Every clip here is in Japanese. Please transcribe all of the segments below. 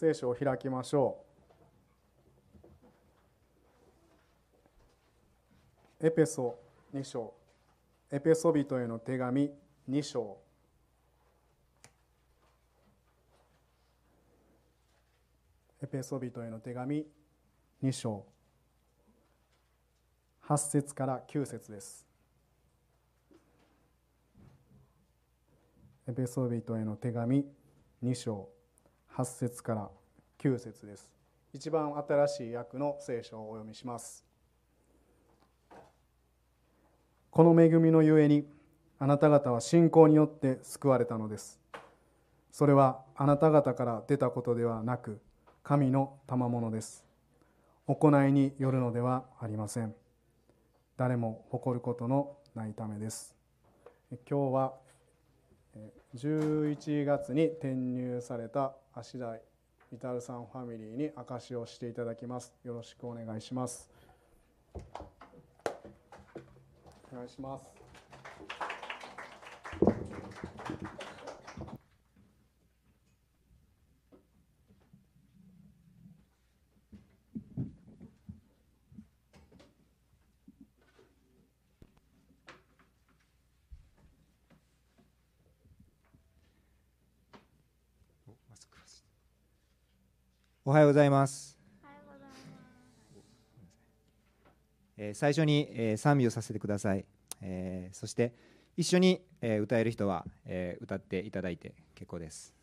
聖書を開きましょう。エペソ2章。エペソ人への手紙2章。エペソ人への手紙2章。8節から9節です。エペソ人への手紙2章。8節から9節です。一番新しい訳の聖書をお読みします。この恵みのゆえにあなた方は信仰によって救われたのです。それはあなた方から出たことではなく神の賜物です。行いによるのではありません。誰も誇ることのないためです。今日は11月に転入された芦台ビタルさんファミリーに証しをしていただきます。よろしくお願いします。お願いします。おはようございます。えー、最初に、えー、賛美をさせてください。えー、そして一緒に、えー、歌える人は、えー、歌っていただいて結構です。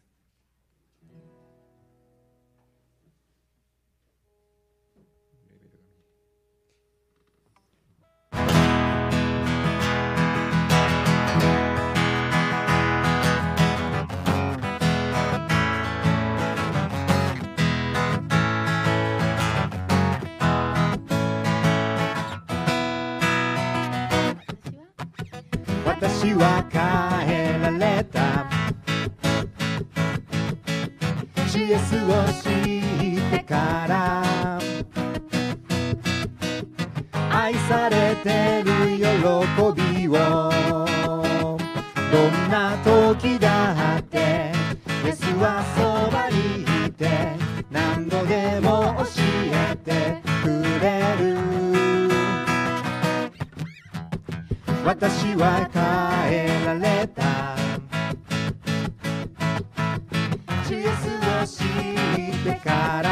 私はっ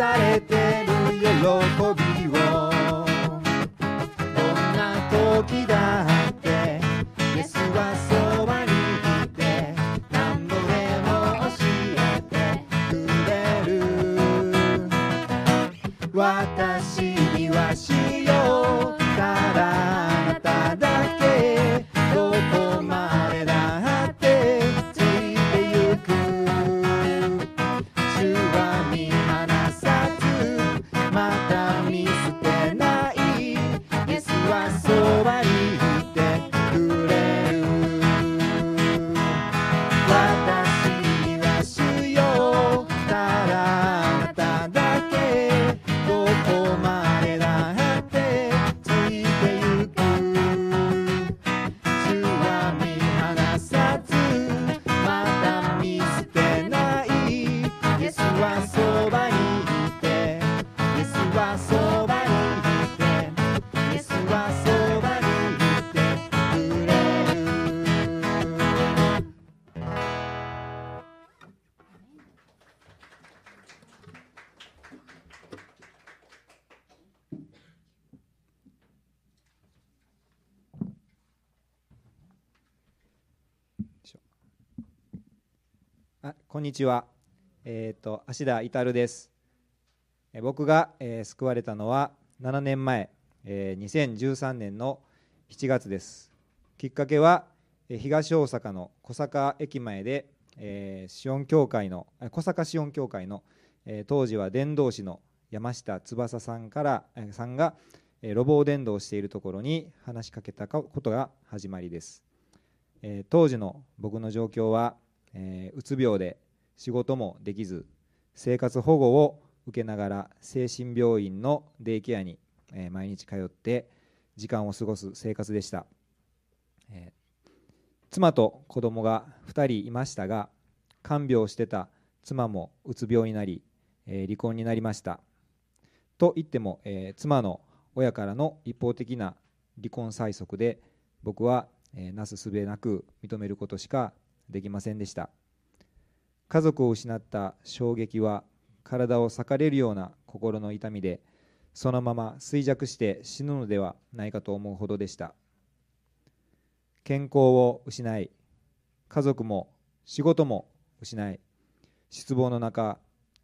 されてる喜びを。どんな時だ。あこんにちは。えっ、と芦田至です。え僕が、えー救われたのは7年前、えー2013年の7月です。きっかけは、えー東大阪の小坂駅前で、えー、シオン教会の小坂シオン教会の、えー当時は伝道師の山下翼さんから、さんが、えー路傍伝道しているところに話しかけたことが始まりです。えー当時の僕の状況は、えーうつ病で仕事もできず生活保護を受けながら精神病院のデイケアに、えー毎日通って時間を過ごす生活でした、えー妻と子供が2人いましたが看病してた妻もうつ病になり、えー離婚になりました。と言っても、えー妻の親からの一方的な離婚催促で僕は、えーなすすべなく認めることしかできませんでした。家族を失った衝撃は体を裂かれるような心の痛みでそのまま衰弱して死ぬのではないかと思うほどでした。健康を失い家族も仕事も失い失望の中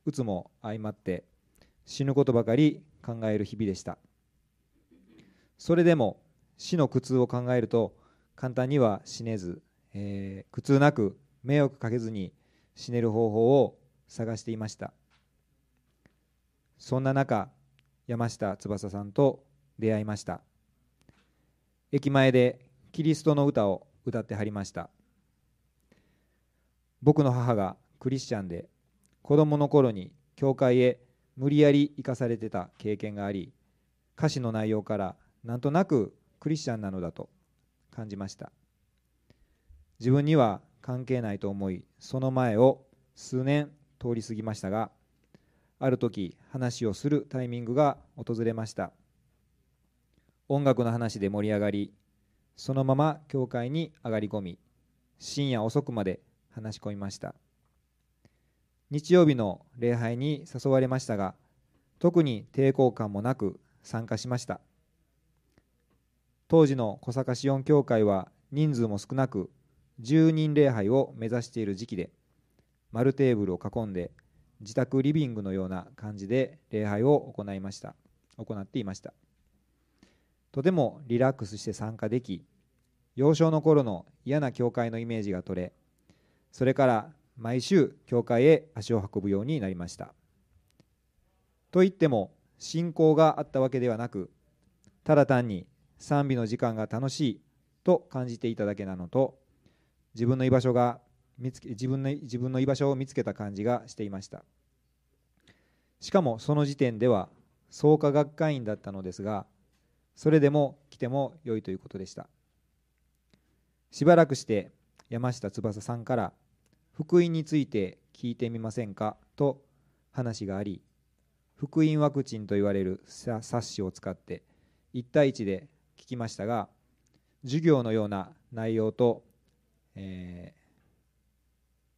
うつも相まって死ぬことばかり考える日々でした。それでも死の苦痛を考えると簡単には死ねず、えー苦痛なく迷惑かけずに死ねる方法を探していました。そんな中山下翼さんと出会いました。駅前でキリストの歌を歌ってはりました。僕の母がクリスチャンで子供の頃に教会へ無理やり行かされてた経験があり歌詞の内容からなんとなくクリスチャンなのだと感じました。自分には関係ないと思いその前を数年通り過ぎましたがある時話をするタイミングが訪れました。音楽の話で盛り上がりそのまま教会に上がり込み深夜遅くまで話し込みました。日曜日の礼拝に誘われましたが特に抵抗感もなく参加しました。当時の小坂シオン教会は人数も少なく10人礼拝を目指している時期で丸テーブルを囲んで自宅リビングのような感じで礼拝を行いました。行っていました。とてもリラックスして参加でき幼少の頃の嫌な教会のイメージが取れそれから毎週教会へ足を運ぶようになりました。と言っても信仰があったわけではなくただ単に賛美の時間が楽しいと感じていただけなのと自分の居場所が見つけ自分の自分の居場所を見つけた感じがしていました。しかもその時点では創価学会員だったのですがそれでも来ても良いということでした。しばらくして山下翼さんから福音について聞いてみませんか？と話があり福音ワクチンと言われる冊子を使って1対1で聞きましたが授業のような内容と、え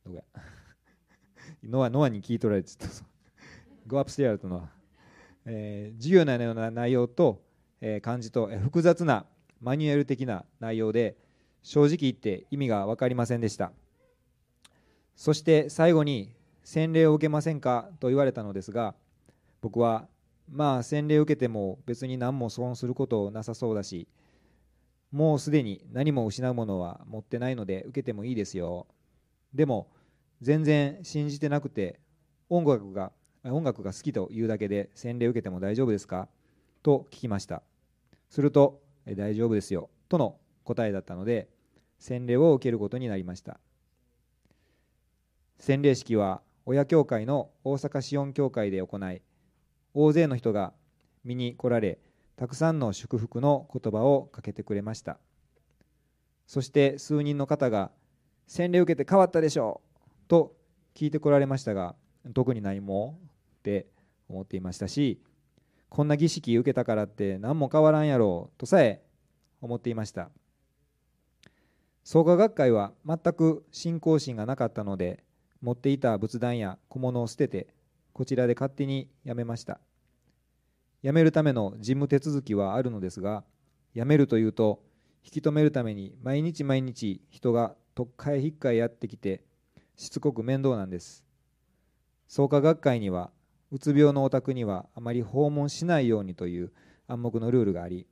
ー、どこや？ノアノアに聞い取られてた Go upstairs との、えー授業のような内容と、えー漢字と、えー複雑なマニュアル的な内容で正直言って意味が分かりませんでした。そして最後に洗礼を受けませんか？と言われたのですが僕はまあ洗礼を受けても別に何も損することなさそうだしもうすでに何も失うものは持ってないので受けてもいいですよ。でも全然信じてなくて音楽が音楽が好きというだけで洗礼受けても大丈夫ですか？と聞きました。すると大丈夫ですよ。との答えだったので洗礼を受けることになりました。洗礼式は親教会の大阪シオン教会で行い大勢の人が見に来られたくさんの祝福の言葉をかけてくれました。そして数人の方が「洗礼受けて変わったでしょう」と聞いてこられましたが特に何もって思っていましたしこんな儀式受けたからって何も変わらんやろうとさえ思っていました。創価学会は全く信仰心がなかったので持っていた仏壇や小物を捨ててこちらで勝手に辞めました。辞めるための事務手続きはあるのですが辞めるというと引き止めるために毎日毎日人が特会引っかえやってきてしつこく面倒なんです。創価学会にはうつ病のお宅にはあまり訪問しないようにという暗黙のルールがあり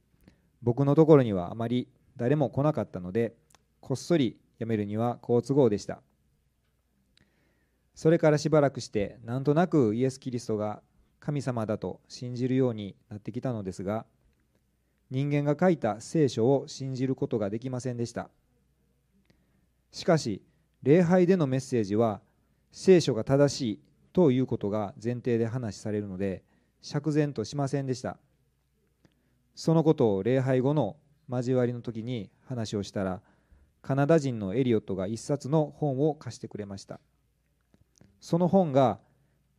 僕のところにはあまり誰も来なかったのでこっそり辞めるには好都合でした。それからしばらくしてなんとなくイエス・キリストが神様だと信じるようになってきたのですが人間が書いた聖書を信じることができませんでした。しかし礼拝でのメッセージは聖書が正しいということが前提で話されるので釈然としませんでした。そのことを礼拝後の交わりの時に話をしたらカナダ人のエリオットが一冊の本を貸してくれました。その本が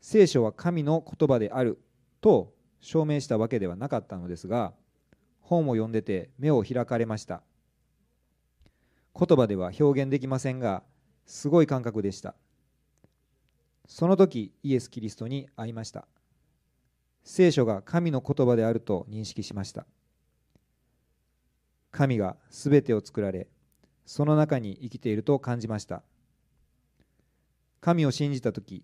聖書は神の言葉であると証明したわけではなかったのですが本を読んでて目を開かれました。言葉では表現できませんがすごい感覚でした。その時イエス・キリストに会いました。聖書が神の言葉であると認識しました。神が全てを作られその中に生きていると感じました。神を信じた時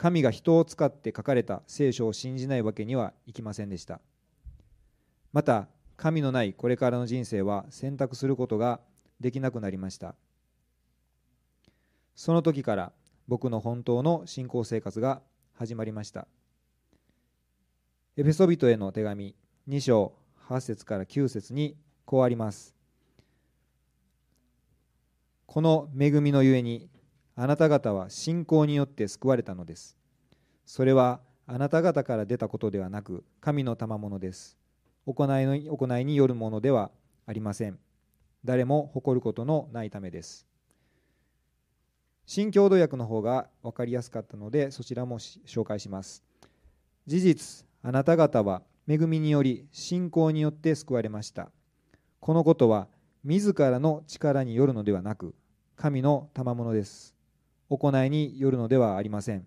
神が人を使って書かれた聖書を信じないわけにはいきませんでした。また神のないこれからの人生は選択することができなくなりました。その時から僕の本当の信仰生活が始まりました。エペソビトへの手紙2章8節から9節にこうあります。この恵みのゆえにあなた方は信仰によって救われたのです。それはあなた方から出たことではなく神の賜物です。行いの行いによるものではありません。誰も誇ることのないためです。新共同訳の方が分かりやすかったのでそちらも紹介します。事実あなた方は恵みにより信仰によって救われました。このことは自らの力によるのではなく神の賜物です。行いによるのではありません。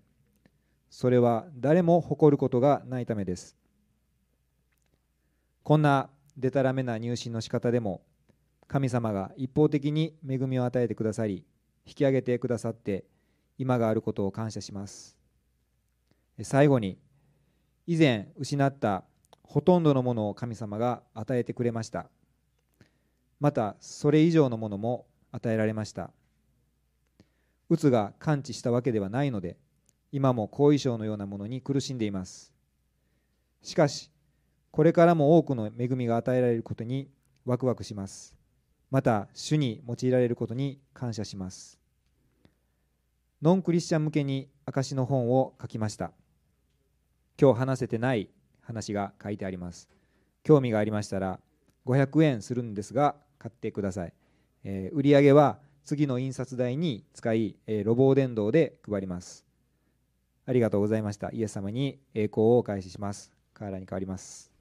それは誰も誇ることがないためです。こんなでたらめな入信の仕方でも神様が一方的に恵みを与えてくださり引き上げてくださって今があることを感謝します。最後に以前失ったほとんどのものを神様が与えてくれました。またそれ以上のものも与えられました。うつが完治したわけではないので今も後遺症のようなものに苦しんでいます。しかしこれからも多くの恵みが与えられることにワクワクします。また主に用いられることに感謝します。ノンクリスチャン向けに証の本を書きました。今日話せてない話が書いてあります。興味がありましたら500円するんですが買ってください、えー、売上は次の印刷代に使い、えー、路傍伝道で配りますありがとうございましたイエス様に栄光をお返ししますカーラに変わります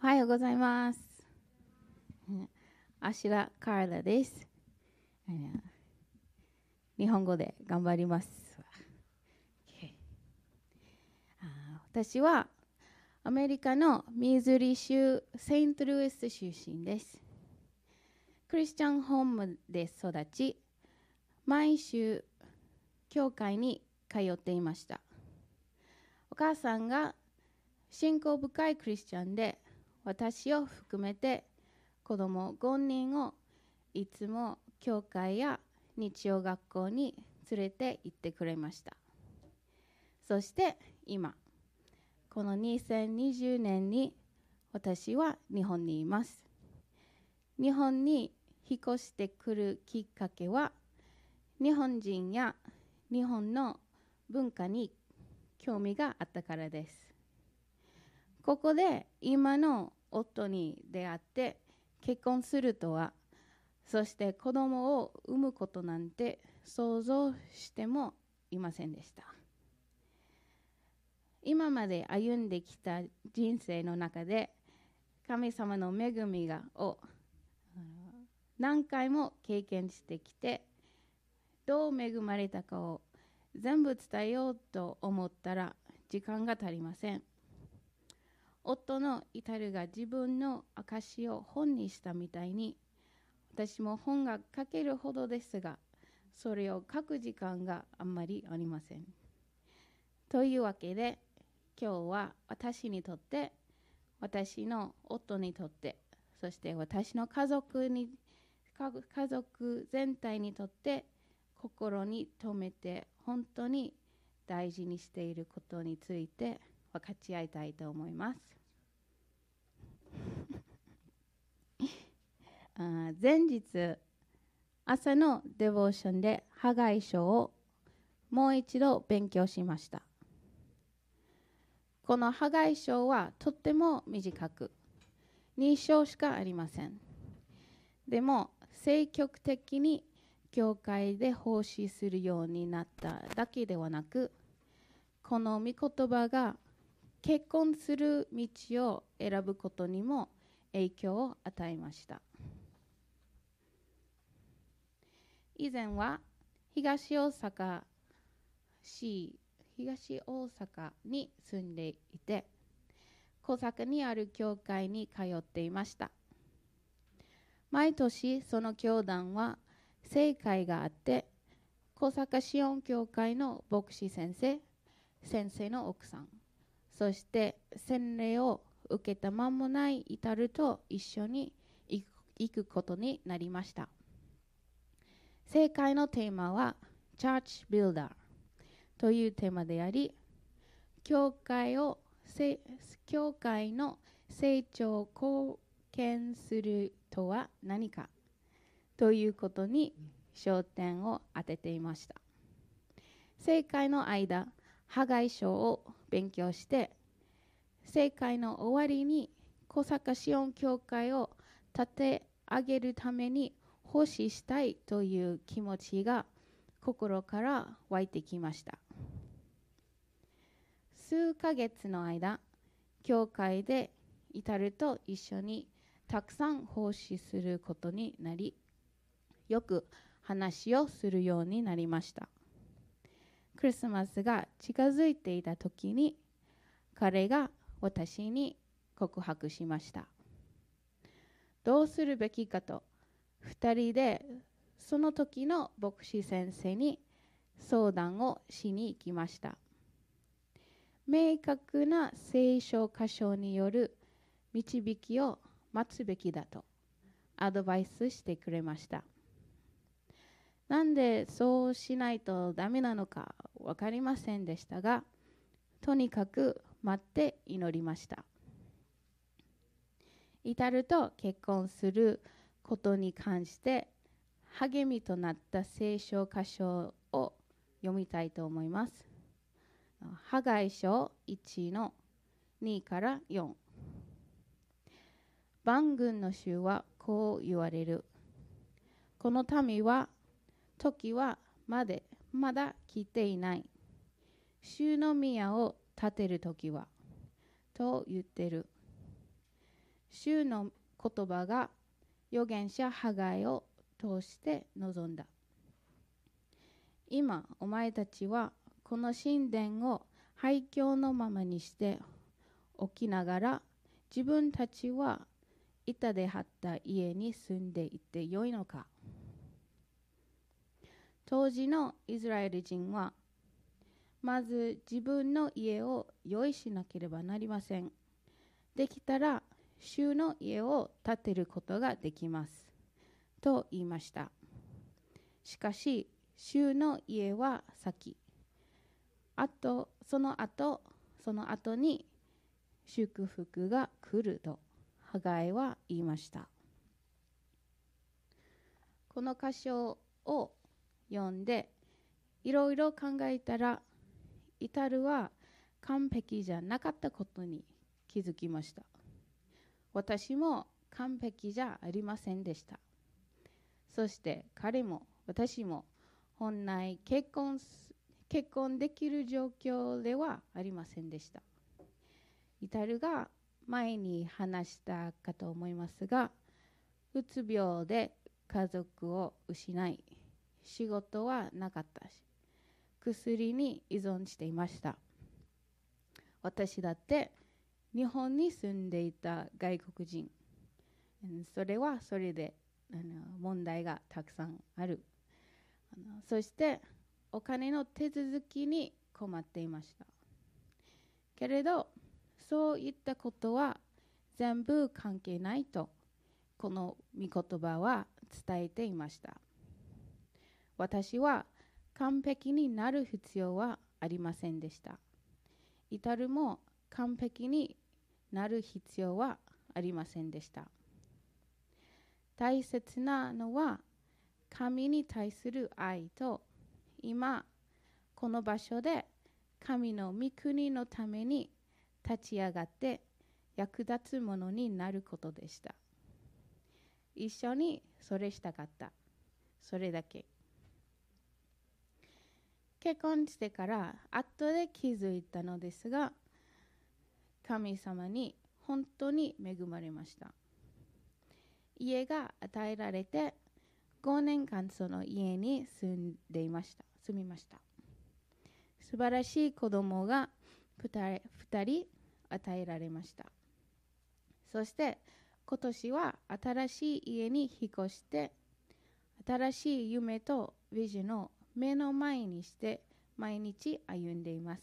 おはようございます。アシュラ・カーラです。日本語で頑張ります。私はアメリカのミズーリ州セイントルイス出身です。クリスチャンホームで育ち、毎週教会に通っていました。お母さんが信仰深いクリスチャンで、私を含めて子供5人をいつも教会や日曜学校に連れて行ってくれました。そして今この2020年に私は日本にいます。日本に引っ越してくるきっかけは日本人や日本の文化に興味があったからです。ここで今の夫に出会って結婚するとはそして子供を産むことなんて想像してもいませんでした。今まで歩んできた人生の中で神様の恵みがを何回も経験してきてどう恵まれたかを全部伝えようと思ったら時間が足りません。夫のイタルが自分の証を本にしたみたいに私も本が書けるほどですがそれを書く時間があんまりありませんというわけで今日は私にとって私の夫にとってそして私の家族に家族全体にとって心に留めて本当に大事にしていることについて分かち合いたいと思います。あー前日朝のデボーションでハガイ書をもう一度勉強しました。このハガイ書はとっても短く2章しかありません。でも積極的に教会で奉仕するようになっただけではなくこの御言葉が結婚する道を選ぶことにも影響を与えました以前は東大阪市東大阪に住んでいて小坂にある教会に通っていました。毎年その教団は正会があって小坂シオン教会の牧師先生先生の奥さんそして洗礼を受けた間もない至ると一緒に行くことになりました。正会のテーマは Church Builder というテーマであり教会を教会の成長を貢献するとは何かということに焦点を当てていました。正解の間破壊書を勉強して正解の終わりに小坂シオン教会を立て上げるために奉仕したいという気持ちが心から湧いてきました。数ヶ月の間教会で至ると一緒にたくさん奉仕することになりよく話をするようになりました。クリスマスが近づいていた時に彼が私に告白しました。どうするべきかと2人でその時の牧師先生に相談をしに行きました。明確な聖書箇所による導きを待つべきだとアドバイスしてくれました。なんでそうしないとダメなのか分かりませんでしたがとにかく待って祈りました。至ると結婚することに関して励みとなった聖書箇所を読みたいと思います。ハガイ書1の2から4万軍の衆はこう言われる。この民は時はまでまだ来ていない。衆の宮を建てる時はと言ってる。衆の言葉が預言者ハガイを通して臨んだ。今、お前たちはこの神殿を廃墟のままにしておきながら自分たちは板で張った家に住んでいてよいのか当時のイスラエル人はまず自分の家を用意しなければなりませんできたら衆の家を建てることができます。と言いました。しかし衆の家は先。あとその後その後に祝福が来るとハガイは言いました。この箇所を読んでいろいろ考えたら至るは完璧じゃなかったことに気づきました。私も完璧じゃありませんでした。そして彼も私も本来結婚結婚できる状況ではありませんでした。至るが前に話したかと思いますがうつ病で家族を失い仕事はなかったし薬に依存していました。私だって日本に住んでいた外国人。それはそれであの問題がたくさんある。あのそしてお金の手続きに困っていました。けれどそういったことは全部関係ないとこの御言葉は伝えていました。私は完璧になる必要はありませんでした。至るも完璧になる必要はありませんでした。大切なのは神に対する愛と今この場所で神の御国のために立ち上がって役立つものになることでした。一緒にそれしたかった。それだけ。結婚してから後で気づいたのですが神様に本当に恵まれました。家が与えられて5年間その家に住んでいました。住みました。素晴らしい子供が 2, 人与えられました。そして今年は新しい家に引っ越して新しい夢とビジョンを目の前にして毎日歩んでいます。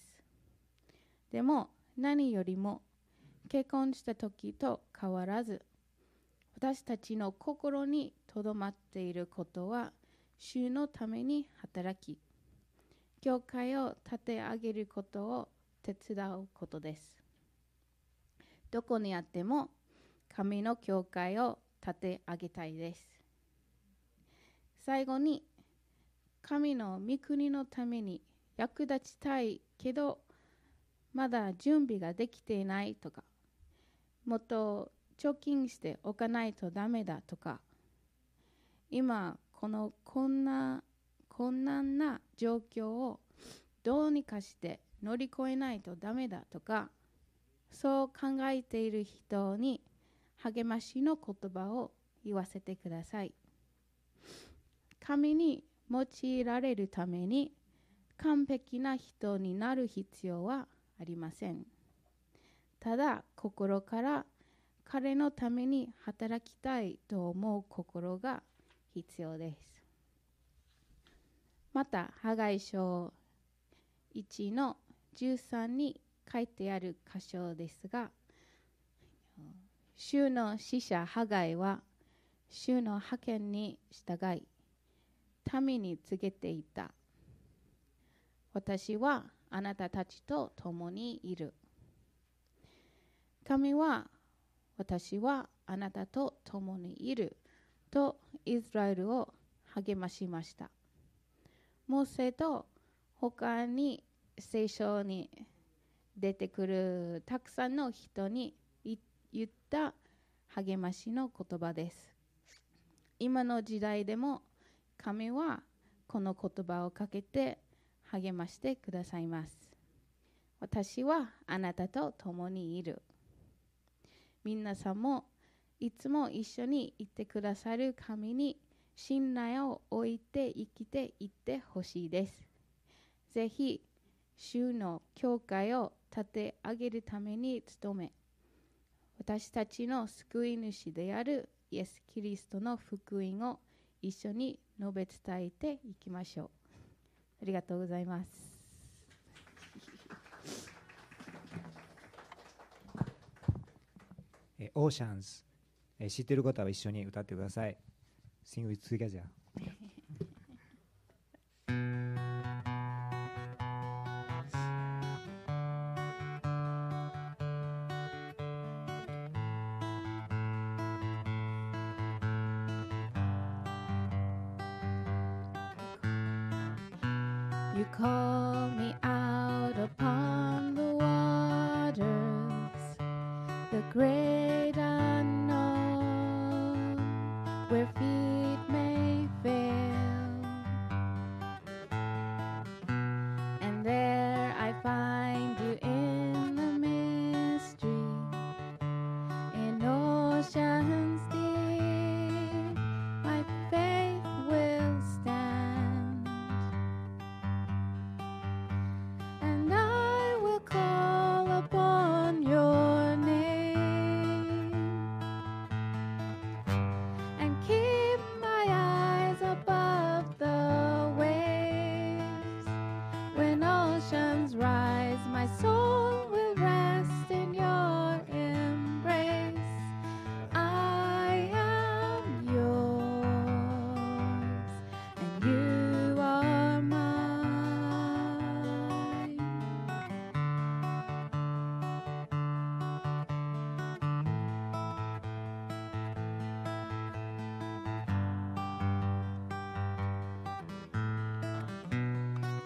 でも何よりも結婚した時と変わらず私たちの心にとどまっていることは主のために働き教会を立て上げることを手伝うことです。どこにあっても神の教会を立て上げたいです。最後に神の御国のために役立ちたいけどまだ準備ができていないとかもっと貯金しておかないとダメだとか今この困難困難な状況をどうにかして乗り越えないとダメだとかそう考えている人に励ましの言葉を言わせてください。神に用いられるために完璧な人になる必要はありません。ただ心から彼のために働きたいと思う心が必要です。またハガイ書1の13に書いてある箇所ですが主の使者ハガイは主の派遣に従い民に告げていた。私はあなたたちと共にいる。神は私はあなたと共にいるとイスラエルを励ましました。モーセと他に聖書に出てくるたくさんの人に言った励ましの言葉です。今の時代でも神はこの言葉をかけて励ましてくださいます。私はあなたと共にいる。皆さんもいつも一緒にいてくださる神に信頼を置いて生きていってほしいです。ぜひ主の教会を立て上げるために努め私たちの救い主であるイエス・キリストの福音を一緒に述べ伝えていきましょう。ありがとうございます。オーシャンズ、知ってる方は一緒に歌ってください。Sing with together. break.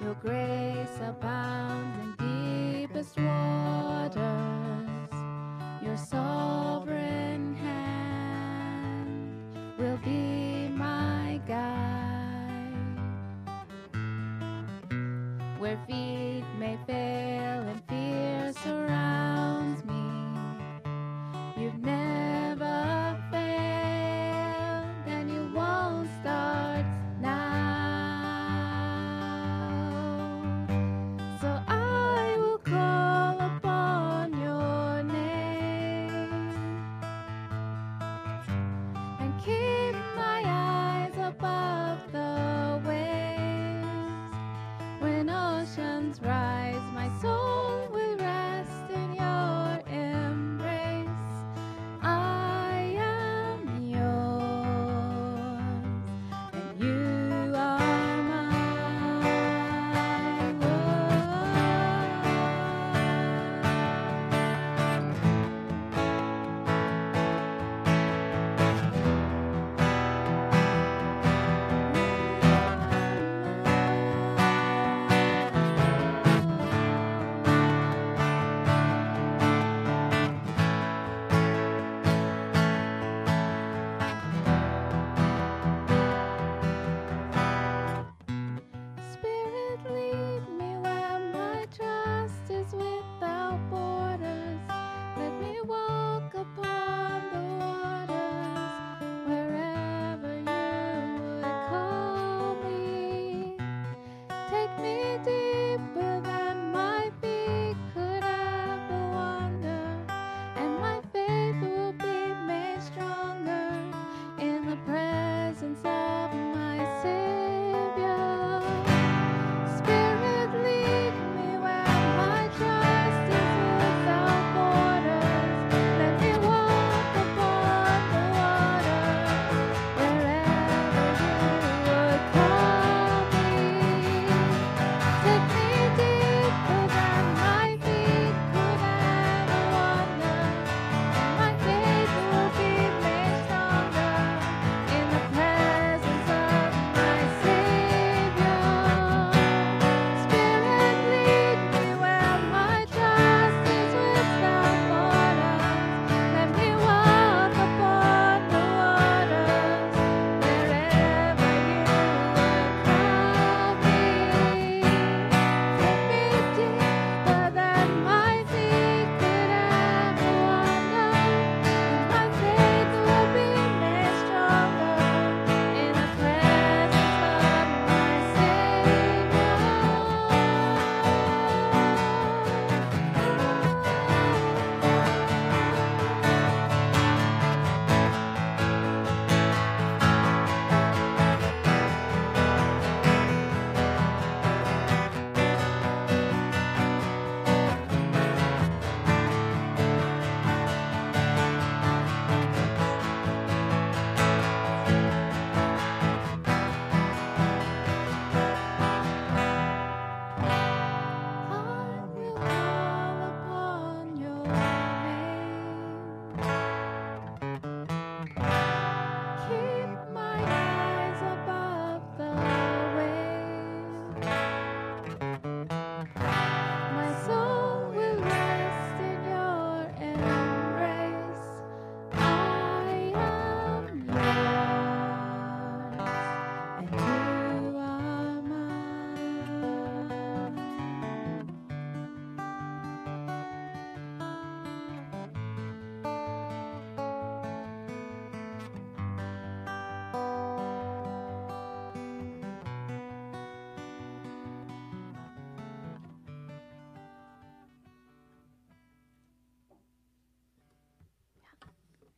your grace abounds in deepest waters. Your sovereign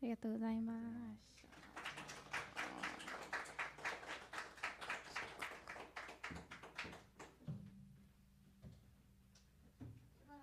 ありがとうございます。